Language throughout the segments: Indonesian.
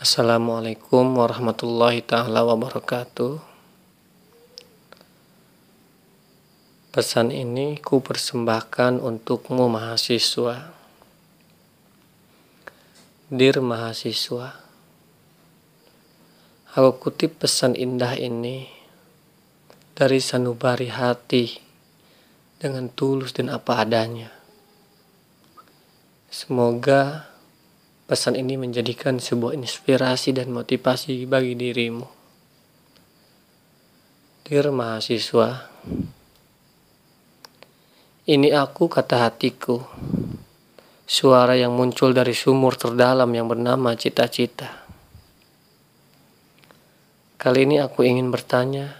Assalamualaikum warahmatullahi taala wabarakatuh. Pesan ini ku persembahkan untukmu mahasiswa. Dir mahasiswa. Aku kutip pesan indah ini dari sanubari hati dengan tulus dan apa adanya. Semoga Pesan ini menjadikan sebuah inspirasi dan motivasi bagi dirimu. Dear mahasiswa, ini aku kata hatiku, suara yang muncul dari sumur terdalam yang bernama cita-cita. Kali ini aku ingin bertanya,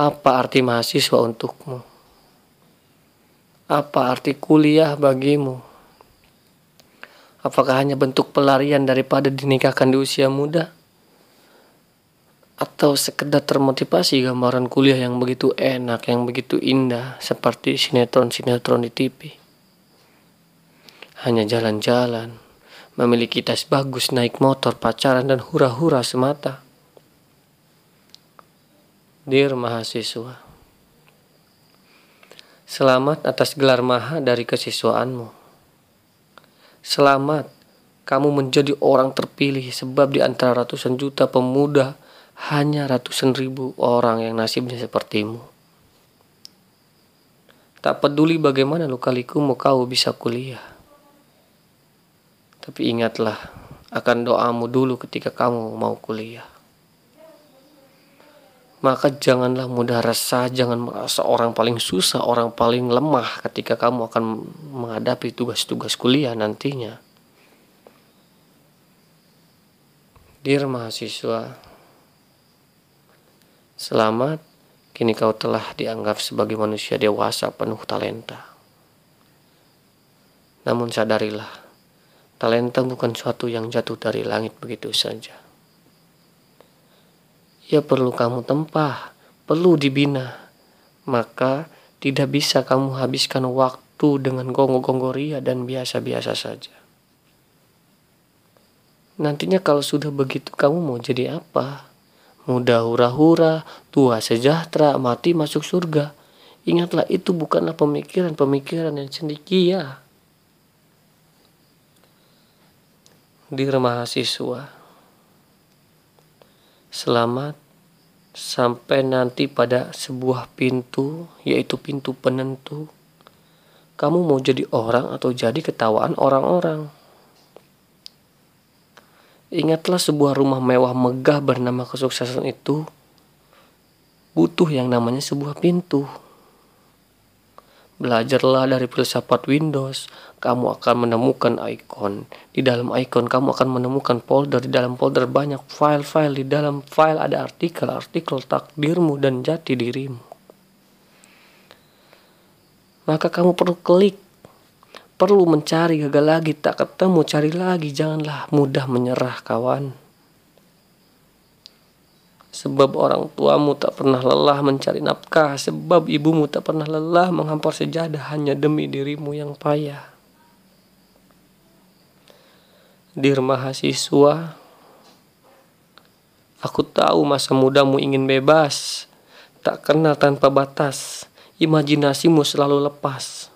apa arti mahasiswa untukmu? Apa arti kuliah bagimu? Apakah hanya bentuk pelarian daripada dinikahkan di usia muda? Atau sekedar termotivasi gambaran kuliah yang begitu enak, yang begitu indah, seperti sinetron-sinetron di TV? Hanya jalan-jalan, memiliki tas bagus, naik motor, pacaran, dan hura-hura semata. Dear mahasiswa, selamat atas gelar maha dari kesiswaanmu. Selamat, kamu menjadi orang terpilih sebab di antara ratusan juta pemuda hanya ratusan ribu orang yang nasibnya sepertimu. Tak peduli bagaimana luka-likumu kau bisa kuliah. Tapi ingatlah akan doamu dulu ketika kamu mau kuliah. Maka janganlah mudah resah, jangan merasa orang paling susah, orang paling lemah ketika kamu akan menghadapi tugas-tugas kuliah nantinya. Dear mahasiswa, selamat, kini kau telah dianggap sebagai manusia dewasa penuh talenta. Namun sadarilah, talenta bukan suatu yang jatuh dari langit begitu saja ya perlu kamu tempah, perlu dibina. Maka tidak bisa kamu habiskan waktu dengan gongo-gongo ria dan biasa-biasa saja. Nantinya kalau sudah begitu kamu mau jadi apa? Muda hura-hura, tua sejahtera, mati masuk surga. Ingatlah itu bukanlah pemikiran-pemikiran yang cendikia. Di mahasiswa, Selamat sampai nanti pada sebuah pintu, yaitu pintu penentu. Kamu mau jadi orang atau jadi ketawaan orang-orang. Ingatlah sebuah rumah mewah megah bernama kesuksesan itu butuh yang namanya sebuah pintu. Belajarlah dari filsafat Windows, kamu akan menemukan icon. Di dalam icon kamu akan menemukan folder, di dalam folder banyak file-file, di dalam file ada artikel-artikel takdirmu dan jati dirimu. Maka kamu perlu klik, perlu mencari gagal lagi, tak ketemu, cari lagi, janganlah mudah menyerah kawan. Sebab orang tuamu tak pernah lelah mencari nafkah, sebab ibumu tak pernah lelah menghampar sejadah hanya demi dirimu yang payah. Dir mahasiswa, aku tahu masa mudamu ingin bebas, tak kenal tanpa batas, imajinasimu selalu lepas.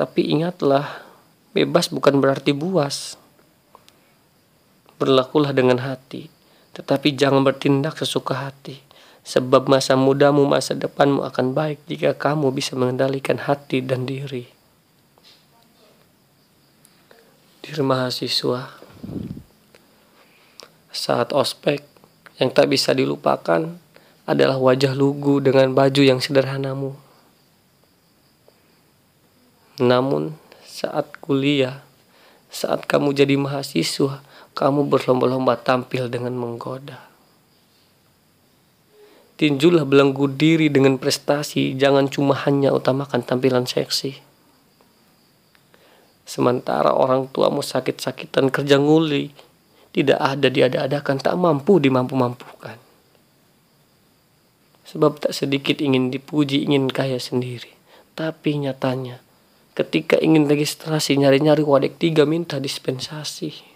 Tapi ingatlah, bebas bukan berarti buas. Berlakulah dengan hati tetapi jangan bertindak sesuka hati, sebab masa mudamu, masa depanmu akan baik jika kamu bisa mengendalikan hati dan diri. Diri mahasiswa, saat ospek yang tak bisa dilupakan adalah wajah lugu dengan baju yang sederhanamu. Namun, saat kuliah, saat kamu jadi mahasiswa, kamu berlomba-lomba tampil dengan menggoda. Tinjulah belenggu diri dengan prestasi, jangan cuma hanya utamakan tampilan seksi. Sementara orang tuamu sakit-sakitan kerja nguli, tidak ada diada-adakan, tak mampu dimampu-mampukan. Sebab tak sedikit ingin dipuji, ingin kaya sendiri. Tapi nyatanya, ketika ingin registrasi nyari-nyari wadek tiga minta dispensasi.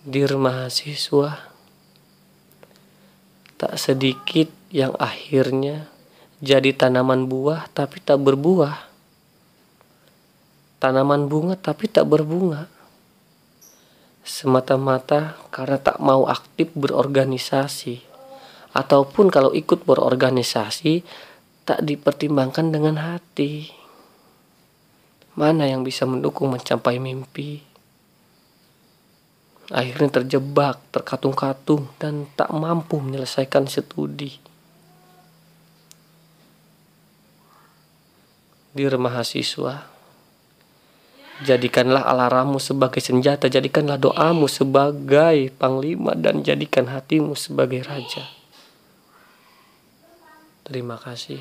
Dir mahasiswa, tak sedikit yang akhirnya jadi tanaman buah tapi tak berbuah. Tanaman bunga tapi tak berbunga. Semata-mata karena tak mau aktif berorganisasi. Ataupun kalau ikut berorganisasi tak dipertimbangkan dengan hati. Mana yang bisa mendukung mencapai mimpi? Akhirnya terjebak, terkatung-katung, dan tak mampu menyelesaikan studi. Dir mahasiswa, jadikanlah alarmmu sebagai senjata, jadikanlah doamu sebagai panglima, dan jadikan hatimu sebagai raja. Terima kasih.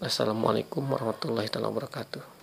Assalamualaikum warahmatullahi wabarakatuh.